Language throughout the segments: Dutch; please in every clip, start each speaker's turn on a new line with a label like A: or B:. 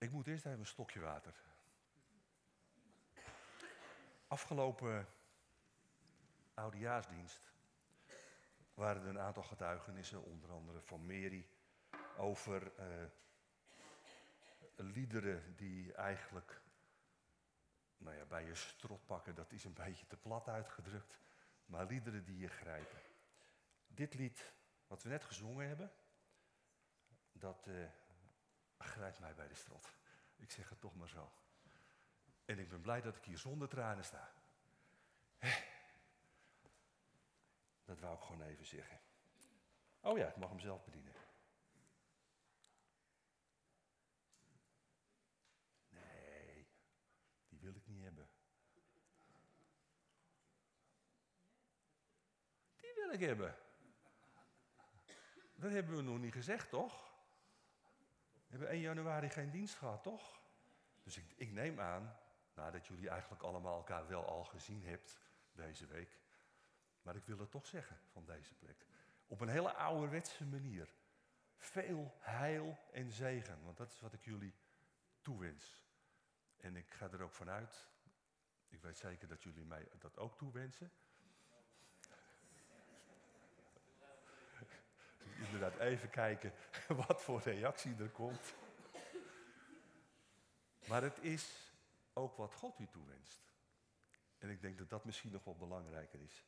A: Ik moet eerst even een stokje water. Afgelopen oudejaarsdienst waren er een aantal getuigenissen, onder andere van Mary, over uh, liederen die eigenlijk nou ja, bij je strot pakken, dat is een beetje te plat uitgedrukt, maar liederen die je grijpen. Dit lied, wat we net gezongen hebben, dat uh, grijpt mij bij de strot. Ik zeg het toch maar zo. En ik ben blij dat ik hier zonder tranen sta. Dat wou ik gewoon even zeggen. Oh ja, ik mag hem zelf bedienen. Nee, die wil ik niet hebben. Die wil ik hebben. Dat hebben we nog niet gezegd, toch? Hebben 1 januari geen dienst gehad, toch? Dus ik, ik neem aan, nadat jullie eigenlijk allemaal elkaar wel al gezien hebt deze week, maar ik wil het toch zeggen van deze plek. Op een hele ouderwetse manier. Veel heil en zegen, want dat is wat ik jullie toewens. En ik ga er ook vanuit, ik weet zeker dat jullie mij dat ook toewensen. Inderdaad, even kijken wat voor reactie er komt. Maar het is ook wat God u toewenst. En ik denk dat dat misschien nog wel belangrijker is.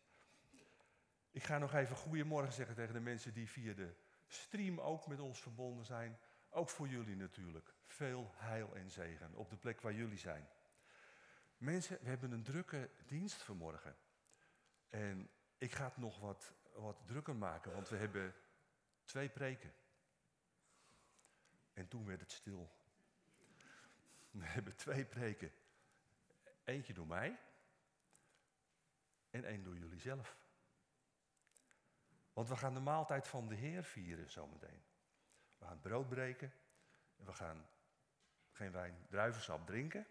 A: Ik ga nog even goedemorgen zeggen tegen de mensen die via de stream ook met ons verbonden zijn. Ook voor jullie natuurlijk. Veel heil en zegen op de plek waar jullie zijn. Mensen, we hebben een drukke dienst vanmorgen. En ik ga het nog wat, wat drukker maken, want we hebben twee preken. En toen werd het stil. We hebben twee preken. Eentje door mij en één door jullie zelf. Want we gaan de maaltijd van de Heer vieren zometeen. We gaan brood breken en we gaan geen wijn, druivensap drinken.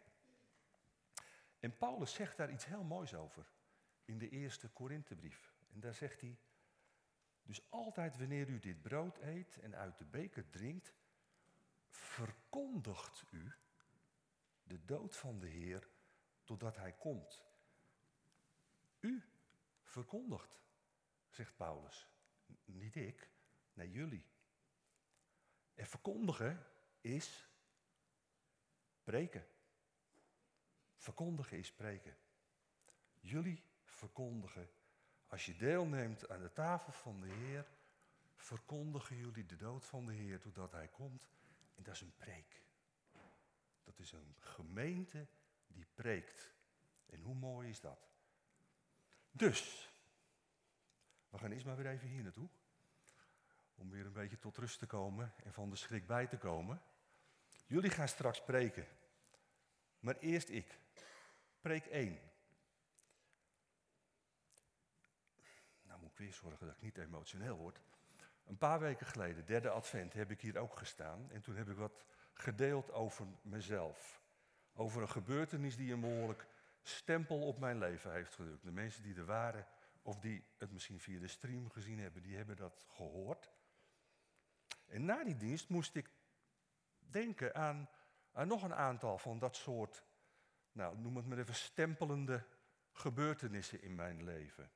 A: En Paulus zegt daar iets heel moois over in de eerste Korinthebrief. En daar zegt hij, dus altijd wanneer u dit brood eet en uit de beker drinkt, verkondigt u de dood van de Heer totdat Hij komt. U verkondigt, zegt Paulus. Niet ik, nee jullie. En verkondigen is preken. Verkondigen is preken. Jullie verkondigen. Als je deelneemt aan de tafel van de Heer, verkondigen jullie de dood van de Heer totdat Hij komt. En dat is een preek. Dat is een gemeente die preekt. En hoe mooi is dat? Dus, we gaan eerst maar weer even hier naartoe. Om weer een beetje tot rust te komen en van de schrik bij te komen. Jullie gaan straks spreken. Maar eerst ik. Preek 1. Moet weer zorgen dat ik niet emotioneel word. Een paar weken geleden, derde advent, heb ik hier ook gestaan. En toen heb ik wat gedeeld over mezelf. Over een gebeurtenis die een behoorlijk stempel op mijn leven heeft gedrukt. De mensen die er waren, of die het misschien via de stream gezien hebben, die hebben dat gehoord. En na die dienst moest ik denken aan, aan nog een aantal van dat soort, nou noem het maar even, stempelende gebeurtenissen in mijn leven.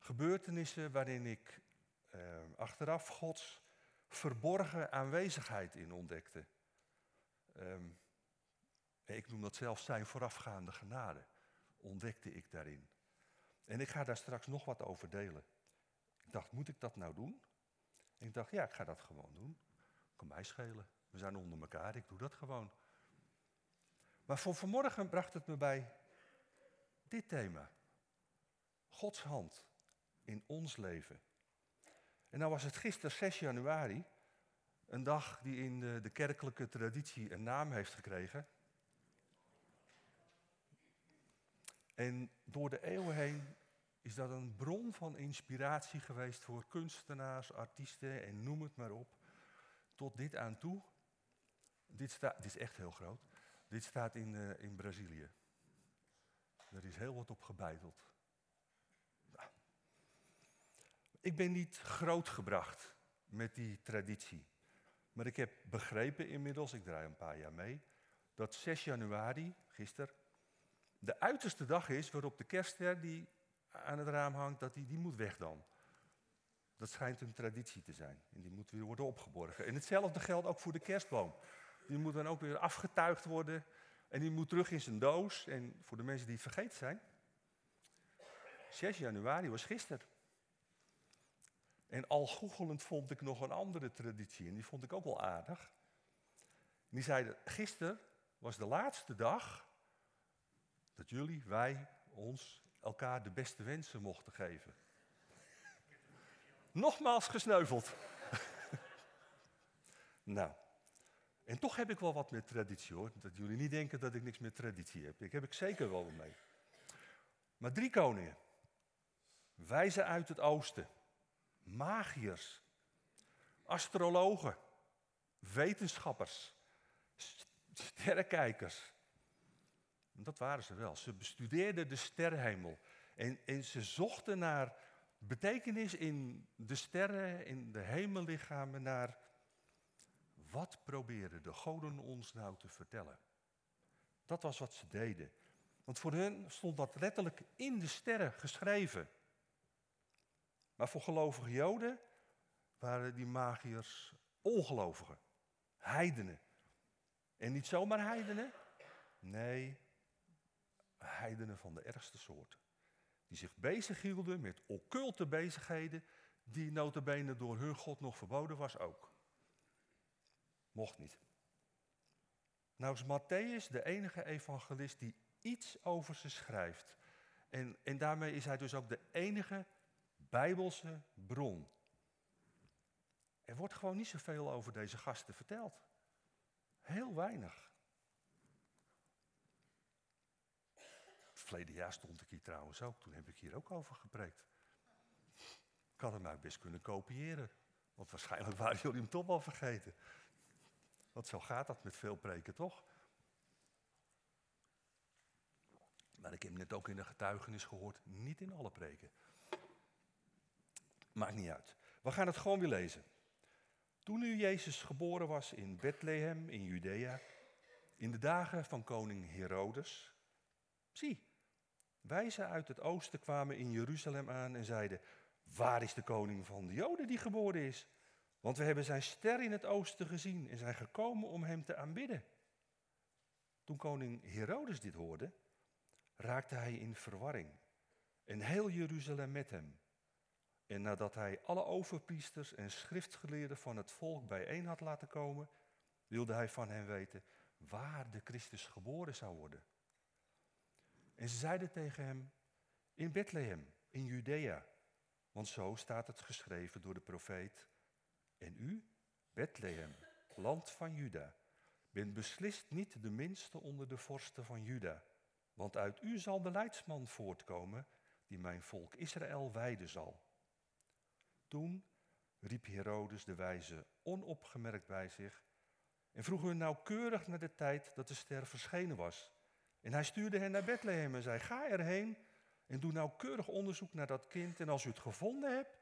A: Gebeurtenissen waarin ik eh, achteraf Gods verborgen aanwezigheid in ontdekte. Ehm, ik noem dat zelfs zijn voorafgaande genade, ontdekte ik daarin. En ik ga daar straks nog wat over delen. Ik dacht, moet ik dat nou doen? En ik dacht, ja, ik ga dat gewoon doen. Kan mij schelen. We zijn onder elkaar, ik doe dat gewoon. Maar voor vanmorgen bracht het me bij dit thema. Gods hand in ons leven. En nou was het gisteren 6 januari, een dag die in de, de kerkelijke traditie een naam heeft gekregen. En door de eeuwen heen is dat een bron van inspiratie geweest voor kunstenaars, artiesten en noem het maar op. Tot dit aan toe. Dit, dit is echt heel groot. Dit staat in, uh, in Brazilië. Er is heel wat op gebeiteld. Nou. Ik ben niet grootgebracht met die traditie. Maar ik heb begrepen inmiddels, ik draai een paar jaar mee, dat 6 januari, gisteren, de uiterste dag is waarop de kerstster die aan het raam hangt, dat die, die moet weg dan. Dat schijnt een traditie te zijn. En die moet weer worden opgeborgen. En hetzelfde geldt ook voor de kerstboom. Die moet dan ook weer afgetuigd worden. En die moet terug in zijn doos. En voor de mensen die het vergeten zijn. 6 januari was gisteren. En al goochelend vond ik nog een andere traditie. En die vond ik ook wel aardig. die zeiden, gisteren was de laatste dag dat jullie, wij, ons, elkaar de beste wensen mochten geven. Nogmaals gesneuveld. nou, en toch heb ik wel wat met traditie hoor. Dat jullie niet denken dat ik niks met traditie heb. Ik heb ik zeker wel mee. Maar drie koningen. Wijzen uit het oosten. Magiërs. Astrologen. Wetenschappers. Sterrenkijkers. Dat waren ze wel. Ze bestudeerden de sterrenhemel. En, en ze zochten naar betekenis in de sterren, in de hemellichamen, naar wat proberen de goden ons nou te vertellen. Dat was wat ze deden. Want voor hen stond dat letterlijk in de sterren geschreven. Maar voor gelovige Joden waren die magiërs ongelovigen, heidenen. En niet zomaar heidenen, nee, heidenen van de ergste soort. Die zich bezighielden met occulte bezigheden die notabene door hun God nog verboden was ook. Mocht niet. Nou is Matthäus de enige evangelist die iets over ze schrijft. En, en daarmee is hij dus ook de enige bijbelse bron. Er wordt gewoon niet zoveel over deze gasten verteld. Heel weinig. Verleden jaar stond ik hier trouwens ook. Toen heb ik hier ook over gepreekt. Ik had hem uit best kunnen kopiëren. Want waarschijnlijk waren jullie hem toch wel vergeten. Want zo gaat dat met veel preken, toch? Maar ik heb net ook in de getuigenis gehoord, niet in alle preken. Maakt niet uit. We gaan het gewoon weer lezen. Toen nu Jezus geboren was in Bethlehem in Judea, in de dagen van koning Herodes, zie, Wijzen uit het oosten kwamen in Jeruzalem aan en zeiden: Waar is de koning van de Joden die geboren is? Want we hebben zijn ster in het oosten gezien en zijn gekomen om hem te aanbidden. Toen koning Herodes dit hoorde, raakte hij in verwarring en heel Jeruzalem met hem. En nadat hij alle overpriesters en schriftgeleerden van het volk bijeen had laten komen, wilde hij van hen weten waar de Christus geboren zou worden. En ze zeiden tegen hem, in Bethlehem, in Judea, want zo staat het geschreven door de profeet. En u, Bethlehem, land van Juda, bent beslist niet de minste onder de vorsten van Juda, want uit u zal de leidsman voortkomen die mijn volk Israël wijden zal. Toen riep Herodes de wijze onopgemerkt bij zich en vroeg hun nauwkeurig naar de tijd dat de ster verschenen was. En hij stuurde hen naar Bethlehem en zei: Ga erheen en doe nauwkeurig onderzoek naar dat kind. En als u het gevonden hebt,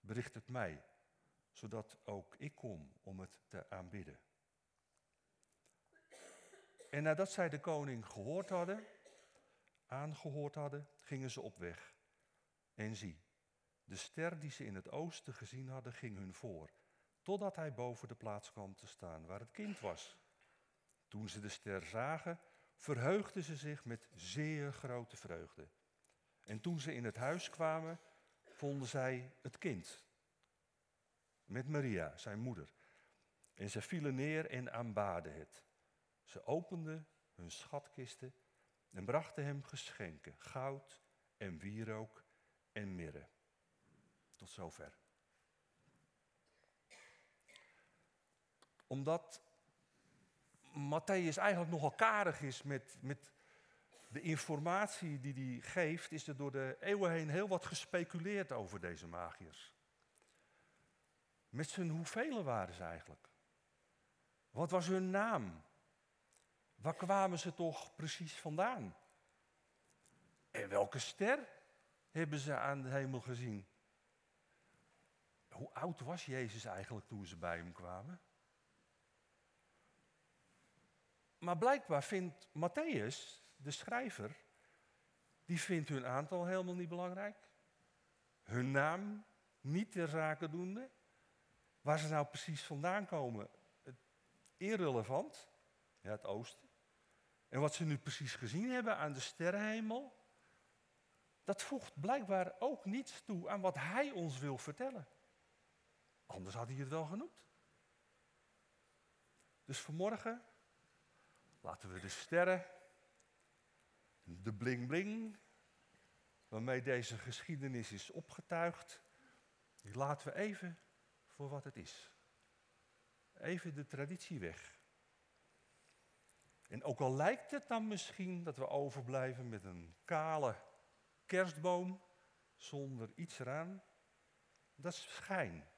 A: bericht het mij, zodat ook ik kom om het te aanbidden. En nadat zij de koning gehoord hadden, aangehoord hadden, gingen ze op weg. En zie, de ster die ze in het oosten gezien hadden, ging hun voor, totdat hij boven de plaats kwam te staan waar het kind was. Toen ze de ster zagen, verheugden ze zich met zeer grote vreugde. En toen ze in het huis kwamen, vonden zij het kind. Met Maria, zijn moeder. En ze vielen neer en aanbaden het. Ze openden hun schatkisten en brachten hem geschenken, goud en wierook en mirre. Tot zover. Omdat Matthäus eigenlijk nogal karig is met, met de informatie die hij geeft, is er door de eeuwen heen heel wat gespeculeerd over deze magiërs. Met z'n hoeveel waren ze eigenlijk? Wat was hun naam? Waar kwamen ze toch precies vandaan? En welke ster hebben ze aan de hemel gezien? Hoe oud was Jezus eigenlijk toen ze bij hem kwamen? Maar blijkbaar vindt Matthäus, de schrijver, die vindt hun aantal helemaal niet belangrijk. Hun naam niet ter zake doende. Waar ze nou precies vandaan komen, irrelevant. Ja, het oosten. En wat ze nu precies gezien hebben aan de sterrenhemel, dat voegt blijkbaar ook niets toe aan wat hij ons wil vertellen. Anders had hij het wel genoemd. Dus vanmorgen laten we de sterren, de bling bling, waarmee deze geschiedenis is opgetuigd, die laten we even voor wat het is. Even de traditie weg. En ook al lijkt het dan misschien dat we overblijven met een kale kerstboom zonder iets eraan, dat is schijn.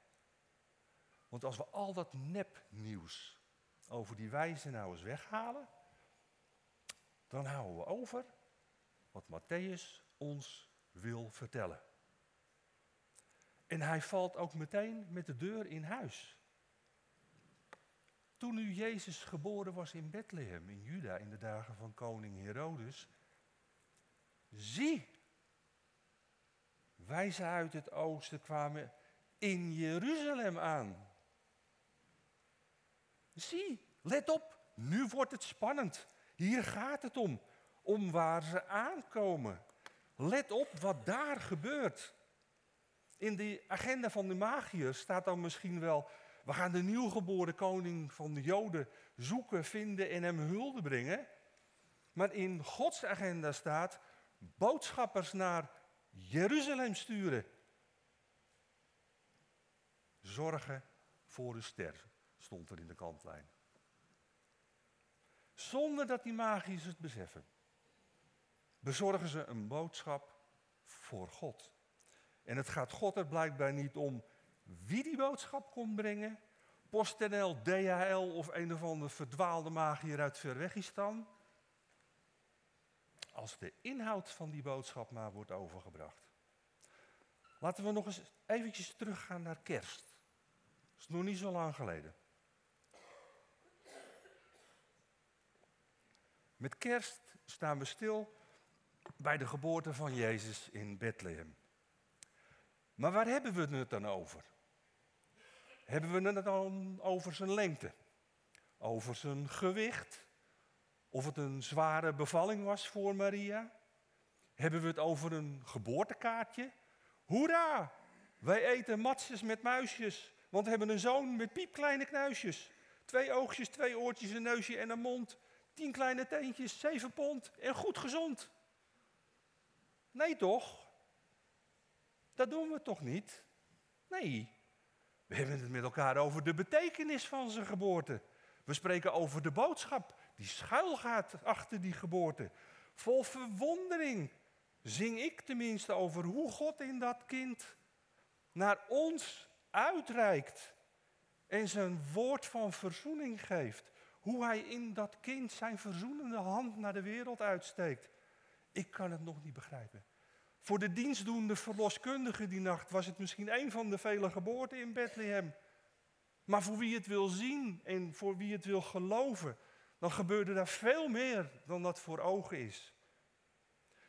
A: Want als we al dat nepnieuws over die wijze nou eens weghalen, dan houden we over wat Matthäus ons wil vertellen. En hij valt ook meteen met de deur in huis. Toen nu Jezus geboren was in Bethlehem, in Juda, in de dagen van koning Herodes, zie, wijzen uit het oosten kwamen in Jeruzalem aan. Zie, let op, nu wordt het spannend. Hier gaat het om, om waar ze aankomen. Let op wat daar gebeurt. In de agenda van de magiërs staat dan misschien wel we gaan de nieuwgeboren koning van de Joden zoeken, vinden en hem hulde brengen. Maar in Gods agenda staat boodschappers naar Jeruzalem sturen. Zorgen voor de ster, stond er in de kantlijn. Zonder dat die magiërs het beseffen, bezorgen ze een boodschap voor God. En het gaat God er blijkbaar niet om wie die boodschap komt brengen, PostNL, DHL of een of andere verdwaalde magier uit Verwegistan. Als de inhoud van die boodschap maar wordt overgebracht. Laten we nog eens eventjes teruggaan naar kerst. Dat is nog niet zo lang geleden. Met kerst staan we stil bij de geboorte van Jezus in Bethlehem. Maar waar hebben we het dan over? Hebben we het dan over zijn lengte? Over zijn gewicht? Of het een zware bevalling was voor Maria? Hebben we het over een geboortekaartje? Hoera! Wij eten matsjes met muisjes, want we hebben een zoon met piepkleine knuisjes. Twee oogjes, twee oortjes, een neusje en een mond. Tien kleine teentjes, zeven pond en goed gezond. Nee toch? Dat doen we toch niet? Nee, we hebben het met elkaar over de betekenis van zijn geboorte. We spreken over de boodschap die schuilgaat achter die geboorte. Vol verwondering zing ik tenminste over hoe God in dat kind naar ons uitreikt en zijn woord van verzoening geeft. Hoe hij in dat kind zijn verzoenende hand naar de wereld uitsteekt. Ik kan het nog niet begrijpen. Voor de dienstdoende verloskundige die nacht was het misschien een van de vele geboorten in Bethlehem. Maar voor wie het wil zien en voor wie het wil geloven, dan gebeurde daar veel meer dan dat voor ogen is.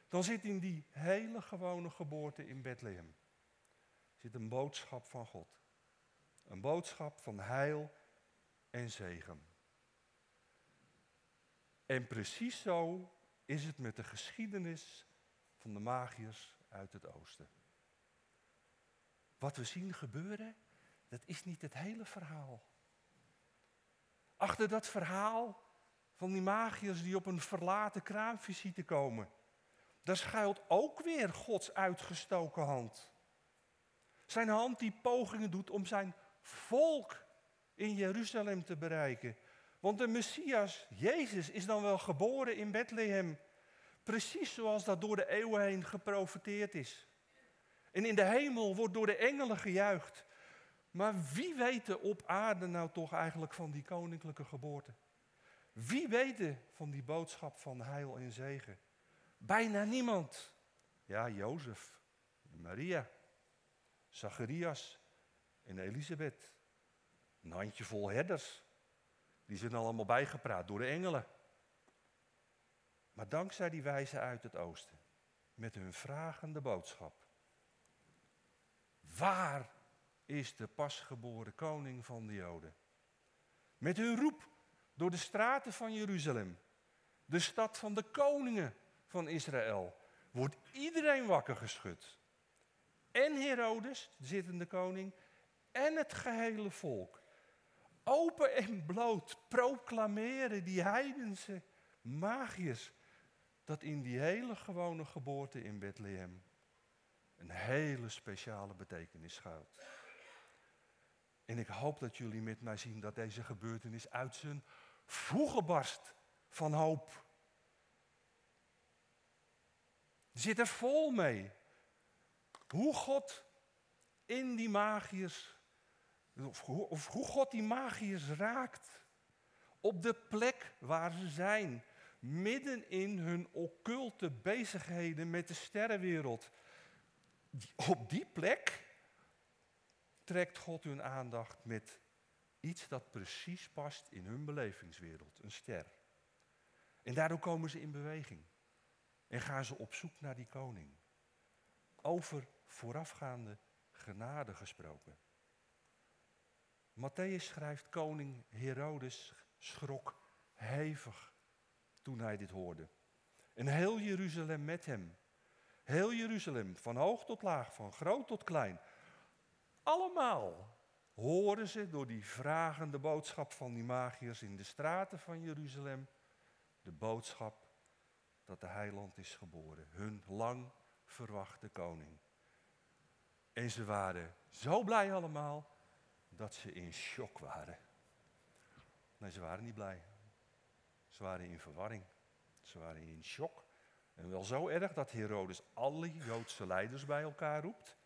A: Dan zit in die hele gewone geboorte in Bethlehem zit een boodschap van God. Een boodschap van heil en zegen. En precies zo is het met de geschiedenis van de magiërs uit het oosten. Wat we zien gebeuren, dat is niet het hele verhaal. Achter dat verhaal van die magiërs die op een verlaten kraamvisite komen, daar schuilt ook weer Gods uitgestoken hand. Zijn hand die pogingen doet om zijn volk in Jeruzalem te bereiken. Want de Messias, Jezus, is dan wel geboren in Bethlehem. Precies zoals dat door de eeuwen heen geprofeteerd is. En in de hemel wordt door de engelen gejuicht. Maar wie weet op aarde nou toch eigenlijk van die koninklijke geboorte? Wie weet van die boodschap van heil en zegen? Bijna niemand. Ja, Jozef, Maria, Zacharias en Elisabeth. Een handjevol herders. Die zijn allemaal bijgepraat door de engelen. Maar dankzij die wijzen uit het oosten, met hun vragende boodschap. Waar is de pasgeboren koning van de Joden? Met hun roep door de straten van Jeruzalem, de stad van de koningen van Israël, wordt iedereen wakker geschud. En Herodes, de zittende koning, en het gehele volk. Open en bloot proclameren die heidense magiërs dat in die hele gewone geboorte in Bethlehem een hele speciale betekenis schuilt. En ik hoop dat jullie met mij zien dat deze gebeurtenis uit zijn voegen barst van hoop. Zit er vol mee. Hoe God in die magiërs, of, hoe God die magiërs raakt. Op de plek waar ze zijn. Midden in hun occulte bezigheden met de sterrenwereld. Op die plek trekt God hun aandacht met iets dat precies past in hun belevingswereld, een ster. En daardoor komen ze in beweging en gaan ze op zoek naar die koning. Over voorafgaande genade gesproken. Matthäus schrijft, koning Herodes schrok hevig toen hij dit hoorde. En heel Jeruzalem met hem. Heel Jeruzalem, van hoog tot laag, van groot tot klein. Allemaal horen ze door die vragende boodschap van die magiërs in de straten van Jeruzalem de boodschap dat de heiland is geboren. Hun lang verwachte koning. En ze waren zo blij allemaal dat ze in shock waren. Nee, ze waren niet blij. Ze waren in verwarring. Ze waren in shock. En wel zo erg dat Herodes alle Joodse leiders bij elkaar roept.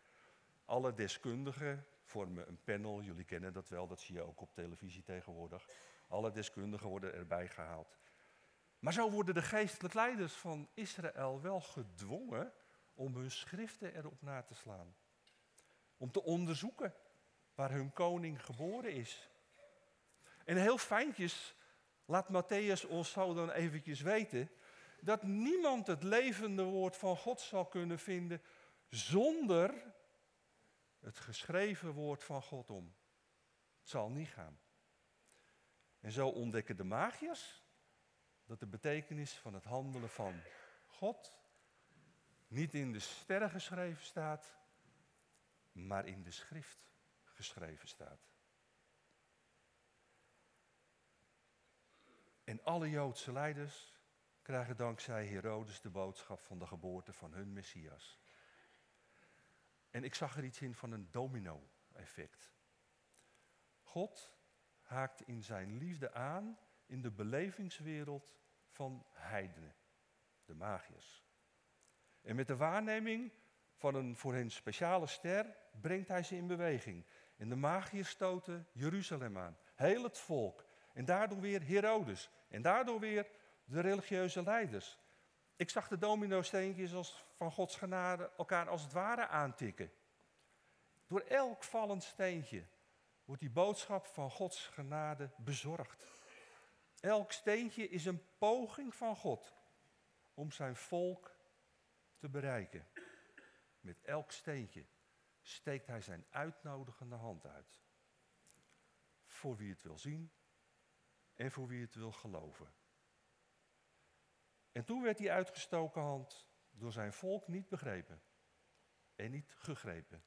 A: Alle deskundigen vormen een panel. Jullie kennen dat wel, dat zie je ook op televisie tegenwoordig. Alle deskundigen worden erbij gehaald. Maar zo worden de geestelijke leiders van Israël wel gedwongen om hun schriften erop na te slaan. Om te onderzoeken waar hun koning geboren is. En heel fijntjes laat Matthäus ons zo dan eventjes weten dat niemand het levende woord van God zal kunnen vinden zonder het geschreven woord van God om. Het zal niet gaan. En zo ontdekken de magiërs dat de betekenis van het handelen van God niet in de sterren geschreven staat, maar in de schrift geschreven staat. En alle Joodse leiders krijgen dankzij Herodes de boodschap van de geboorte van hun Messias. En ik zag er iets in van een domino-effect. God haakt in zijn liefde aan in de belevingswereld van heidenen, de magiërs. En met de waarneming van een voor hen speciale ster brengt hij ze in beweging. En de magiërs stoten Jeruzalem aan, heel het volk. En daardoor weer Herodes. En daardoor weer de religieuze leiders. Ik zag de domino-steentjes als van Gods genade elkaar als het ware aantikken. Door elk vallend steentje wordt die boodschap van Gods genade bezorgd. Elk steentje is een poging van God om zijn volk te bereiken. Met elk steentje steekt hij zijn uitnodigende hand uit. Voor wie het wil zien en voor wie het wil geloven. En toen werd die uitgestoken hand door zijn volk niet begrepen en niet gegrepen.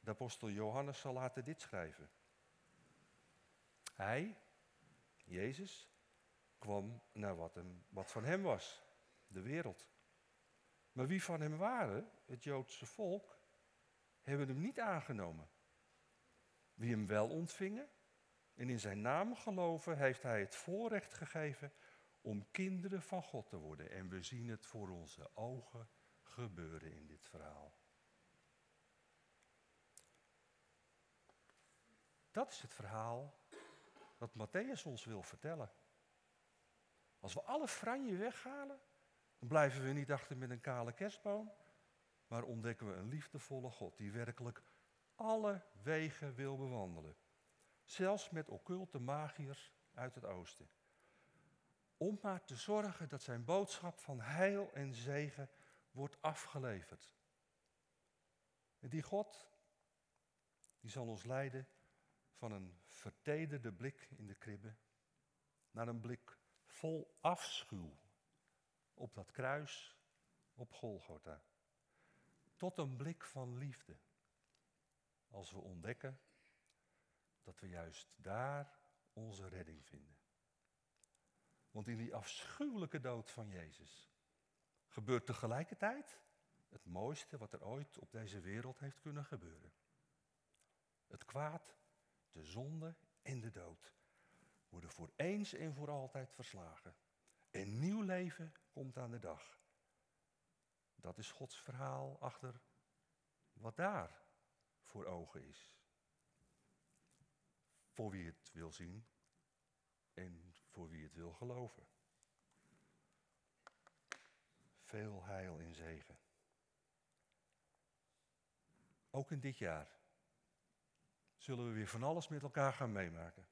A: De apostel Johannes zal later dit schrijven. Hij, Jezus, kwam naar wat, hem, wat van hem was, de wereld. Maar wie van hem waren, het Joodse volk, hebben hem niet aangenomen. Wie hem wel ontvingen en in zijn naam geloven, heeft hij het voorrecht gegeven om kinderen van God te worden. En we zien het voor onze ogen gebeuren in dit verhaal. Dat is het verhaal dat Matthäus ons wil vertellen. Als we alle franje weghalen, dan blijven we niet achter met een kale kerstboom, maar ontdekken we een liefdevolle God die werkelijk alle wegen wil bewandelen. Zelfs met occulte magiërs uit het oosten. om maar te zorgen dat zijn boodschap van heil en zegen wordt afgeleverd. En die God, die zal ons leiden van een vertederde blik in de kribbe naar een blik vol afschuw op dat kruis op Golgotha. Tot een blik van liefde. Als we ontdekken dat we juist daar onze redding vinden. Want in die afschuwelijke dood van Jezus gebeurt tegelijkertijd het mooiste wat er ooit op deze wereld heeft kunnen gebeuren. Het kwaad, de zonde en de dood worden voor eens en voor altijd verslagen. Een nieuw leven komt aan de dag. Dat is Gods verhaal achter wat daar voor ogen is. Voor wie het wil zien en voor wie het wil geloven. Veel heil en zegen. Ook in dit jaar zullen we weer van alles met elkaar gaan meemaken.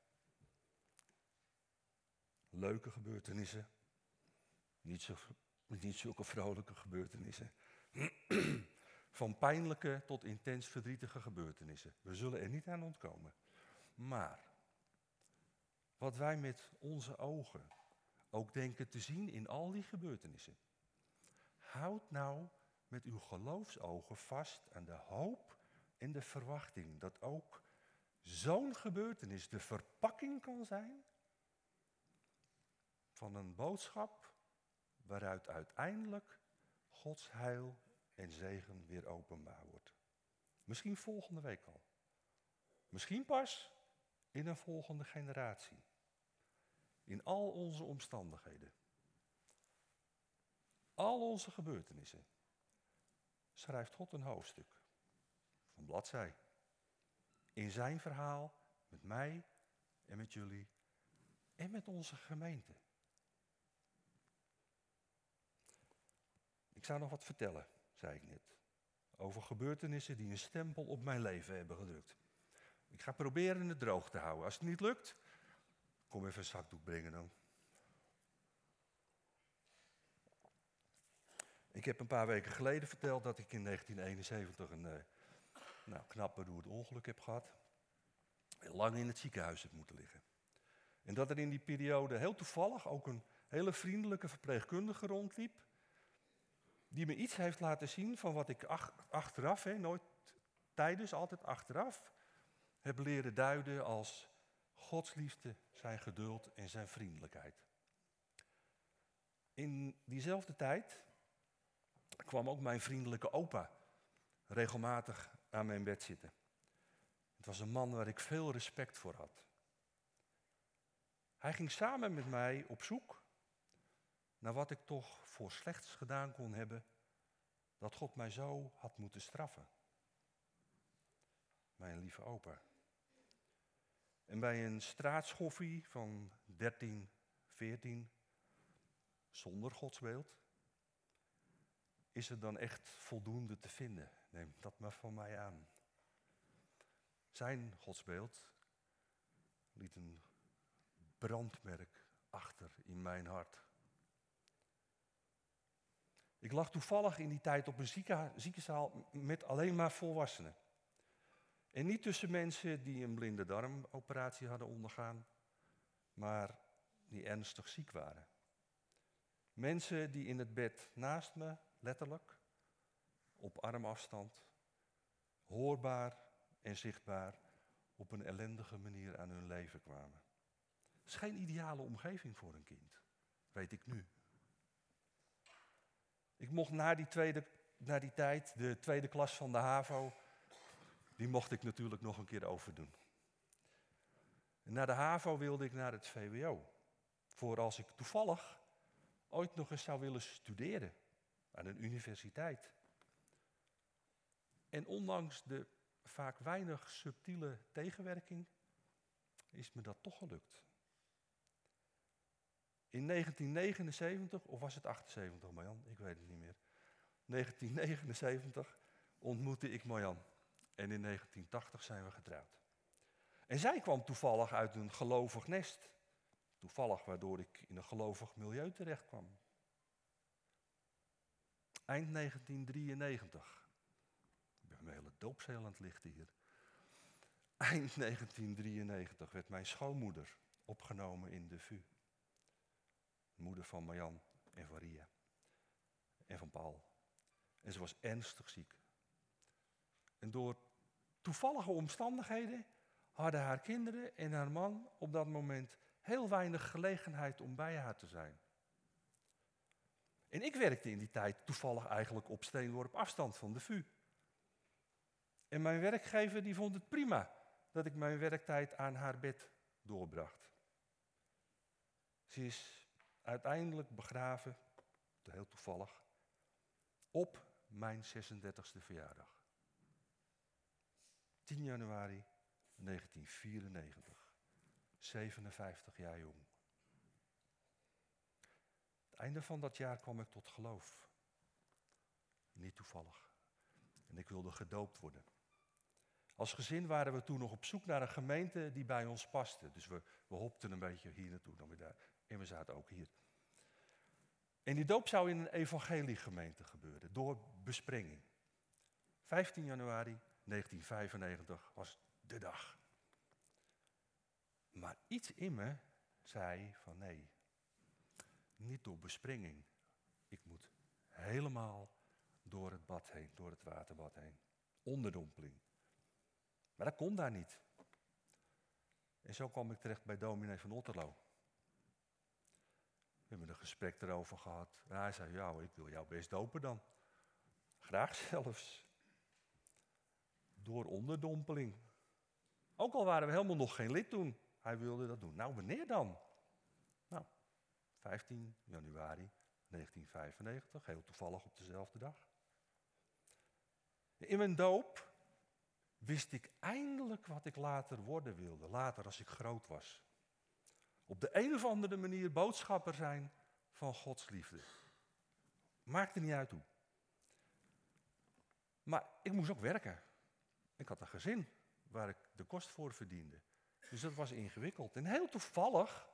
A: Leuke gebeurtenissen, niet, zo, niet zulke vrolijke gebeurtenissen. Van pijnlijke tot intens verdrietige gebeurtenissen. We zullen er niet aan ontkomen. Maar wat wij met onze ogen ook denken te zien in al die gebeurtenissen. Houd nou met uw geloofsogen vast aan de hoop en de verwachting dat ook zo'n gebeurtenis de verpakking kan zijn van een boodschap waaruit uiteindelijk Gods heil en zegen weer openbaar wordt. Misschien volgende week al. Misschien pas in een volgende generatie. In al onze omstandigheden. Al onze gebeurtenissen. Schrijft God een hoofdstuk. Van bladzij. In zijn verhaal met mij en met jullie en met onze gemeente. Ik zou nog wat vertellen, zei ik net. Over gebeurtenissen die een stempel op mijn leven hebben gedrukt. Ik ga proberen het droog te houden. Als het niet lukt, kom even een zakdoek brengen dan. Ik heb een paar weken geleden verteld dat ik in 1971 een uh, nou, knap beroerd ongeluk heb gehad. Lang in het ziekenhuis heb moeten liggen. En dat er in die periode heel toevallig ook een hele vriendelijke verpleegkundige rondliep die me iets heeft laten zien van wat ik achteraf, hè, nooit tijdens, altijd achteraf, heb leren duiden als Gods liefde, zijn geduld en zijn vriendelijkheid. In diezelfde tijd kwam ook mijn vriendelijke opa regelmatig aan mijn bed zitten. Het was een man waar ik veel respect voor had. Hij ging samen met mij op zoek naar wat ik toch voor slechts gedaan kon hebben, dat God mij zo had moeten straffen. Mijn lieve opa. En bij een straatschoffie van 13, 14, zonder godsbeeld, is er dan echt voldoende te vinden. Neem dat maar van mij aan. Zijn godsbeeld liet een brandmerk achter in mijn hart. Ik lag toevallig in die tijd op een ziekenzaal met alleen maar volwassenen. En niet tussen mensen die een blinde darmoperatie hadden ondergaan, maar die ernstig ziek waren. Mensen die in het bed naast me, letterlijk, op armafstand, hoorbaar en zichtbaar, op een ellendige manier aan hun leven kwamen. Het is geen ideale omgeving voor een kind, weet ik nu. Ik mocht na die, tweede, na die tijd, de tweede klas van de HAVO, die mocht ik natuurlijk nog een keer overdoen. En na de HAVO wilde ik naar het VWO. Voor als ik toevallig ooit nog eens zou willen studeren aan een universiteit. En ondanks de vaak weinig subtiele tegenwerking is me dat toch gelukt. In 1979, of was het 78 Marjan? Ik weet het niet meer. 1979 ontmoette ik Marjan. En in 1980 zijn we getrouwd. En zij kwam toevallig uit een gelovig nest. Toevallig waardoor ik in een gelovig milieu terecht kwam. Eind 1993. Ik ben mijn hele doopzeel aan het lichten hier. Eind 1993 werd mijn schoonmoeder opgenomen in de VU. Moeder van Marjan en van Ria. En van Paul. En ze was ernstig ziek. En door toevallige omstandigheden hadden haar kinderen en haar man op dat moment heel weinig gelegenheid om bij haar te zijn. En ik werkte in die tijd toevallig eigenlijk op steenworp afstand van de VU. En mijn werkgever die vond het prima dat ik mijn werktijd aan haar bed doorbracht. Ze is uiteindelijk begraven, heel toevallig, op mijn 36e verjaardag. 10 januari 1994. 57 jaar jong. Het einde van dat jaar kwam ik tot geloof. Niet toevallig. En ik wilde gedoopt worden. Als gezin waren we toen nog op zoek naar een gemeente die bij ons paste. Dus we, we hopten een beetje hier naartoe, dan weer daar. En we zaten ook hier. En die doop zou in een evangeliegemeente gebeuren, door besprenging. 15 januari 1995 was de dag. Maar iets in me zei van nee, niet door bespringing. Ik moet helemaal door het bad heen, door het waterbad heen. Onderdompeling. Maar dat kon daar niet. En zo kwam ik terecht bij dominee van Otterlo. We hebben een gesprek erover gehad. En hij zei, ja, ik wil jou best dopen dan. Graag zelfs. Door onderdompeling. Ook al waren we helemaal nog geen lid toen. Hij wilde dat doen. Nou, wanneer dan? Nou, 15 januari 1995, heel toevallig op dezelfde dag. In mijn doop wist ik eindelijk wat ik later worden wilde, later als ik groot was. Op de een of andere manier boodschapper zijn van Gods liefde. Maakte niet uit hoe. Maar ik moest ook werken. Ik had een gezin waar ik de kost voor verdiende. Dus dat was ingewikkeld. En heel toevallig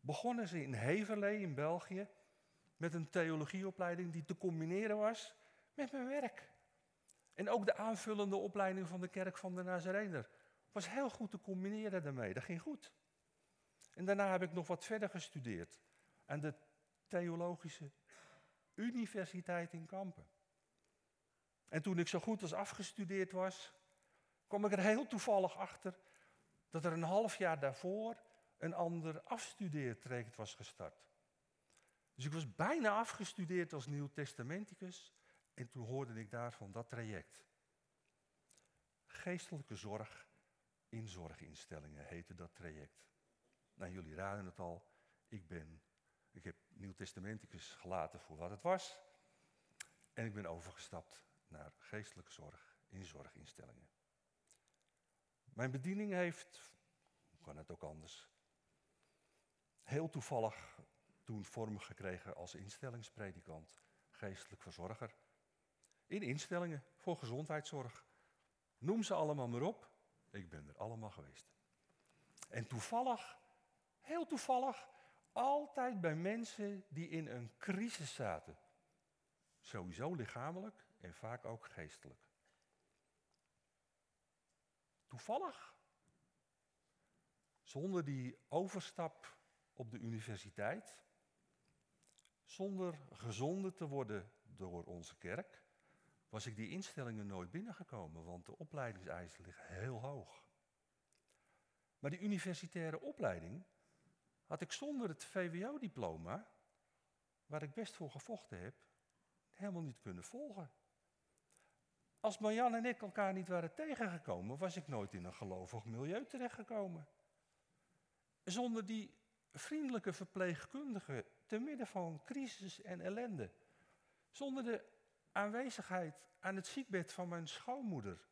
A: begonnen ze in Heverlee in België met een theologieopleiding die te combineren was met mijn werk. En ook de aanvullende opleiding van de kerk van de Nazarener was heel goed te combineren daarmee. Dat ging goed. En daarna heb ik nog wat verder gestudeerd aan de Theologische Universiteit in Kampen. En toen ik zo goed als afgestudeerd was, kwam ik er heel toevallig achter dat er een half jaar daarvoor een ander afstudeertraject was gestart. Dus ik was bijna afgestudeerd als Nieuw-Testamenticus en toen hoorde ik daarvan dat traject. Geestelijke zorg in zorginstellingen heette dat traject. Nou, jullie raden het al, ik ben, ik heb Nieuw-Testamenticus gelaten voor wat het was en ik ben overgestapt naar geestelijke zorg in zorginstellingen. Mijn bediening heeft, kan het ook anders, heel toevallig toen vorm gekregen als instellingspredikant, geestelijk verzorger. In instellingen voor gezondheidszorg. Noem ze allemaal maar op. Ik ben er allemaal geweest. En toevallig, heel toevallig, altijd bij mensen die in een crisis zaten. Sowieso lichamelijk en vaak ook geestelijk. Toevallig. Zonder die overstap op de universiteit, zonder gezonden te worden door onze kerk, was ik die instellingen nooit binnengekomen, want de opleidingseisen liggen heel hoog. Maar die universitaire opleiding had ik zonder het VWO-diploma, waar ik best voor gevochten heb, helemaal niet kunnen volgen. Als Marjan en ik elkaar niet waren tegengekomen, was ik nooit in een gelovig milieu terechtgekomen. Zonder die vriendelijke verpleegkundige te midden van crisis en ellende. Zonder de aanwezigheid aan het ziekbed van mijn schoonmoeder.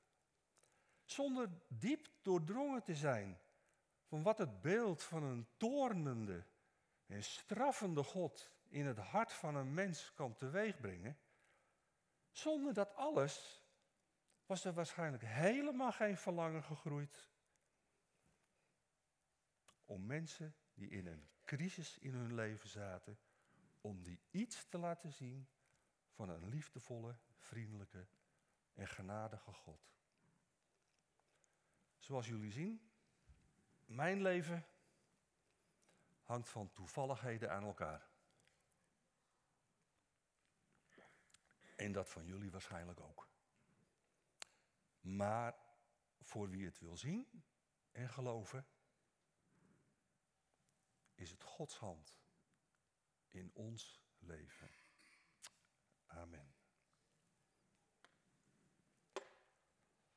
A: Zonder diep doordrongen te zijn van wat het beeld van een toornende en straffende God in het hart van een mens kan teweegbrengen. Zonder dat alles was er waarschijnlijk helemaal geen verlangen gegroeid om mensen die in een crisis in hun leven zaten, om die iets te laten zien van een liefdevolle, vriendelijke en genadige God. Zoals jullie zien, mijn leven hangt van toevalligheden aan elkaar. En dat van jullie waarschijnlijk ook. Maar voor wie het wil zien en geloven, is het Gods hand in ons leven. Amen.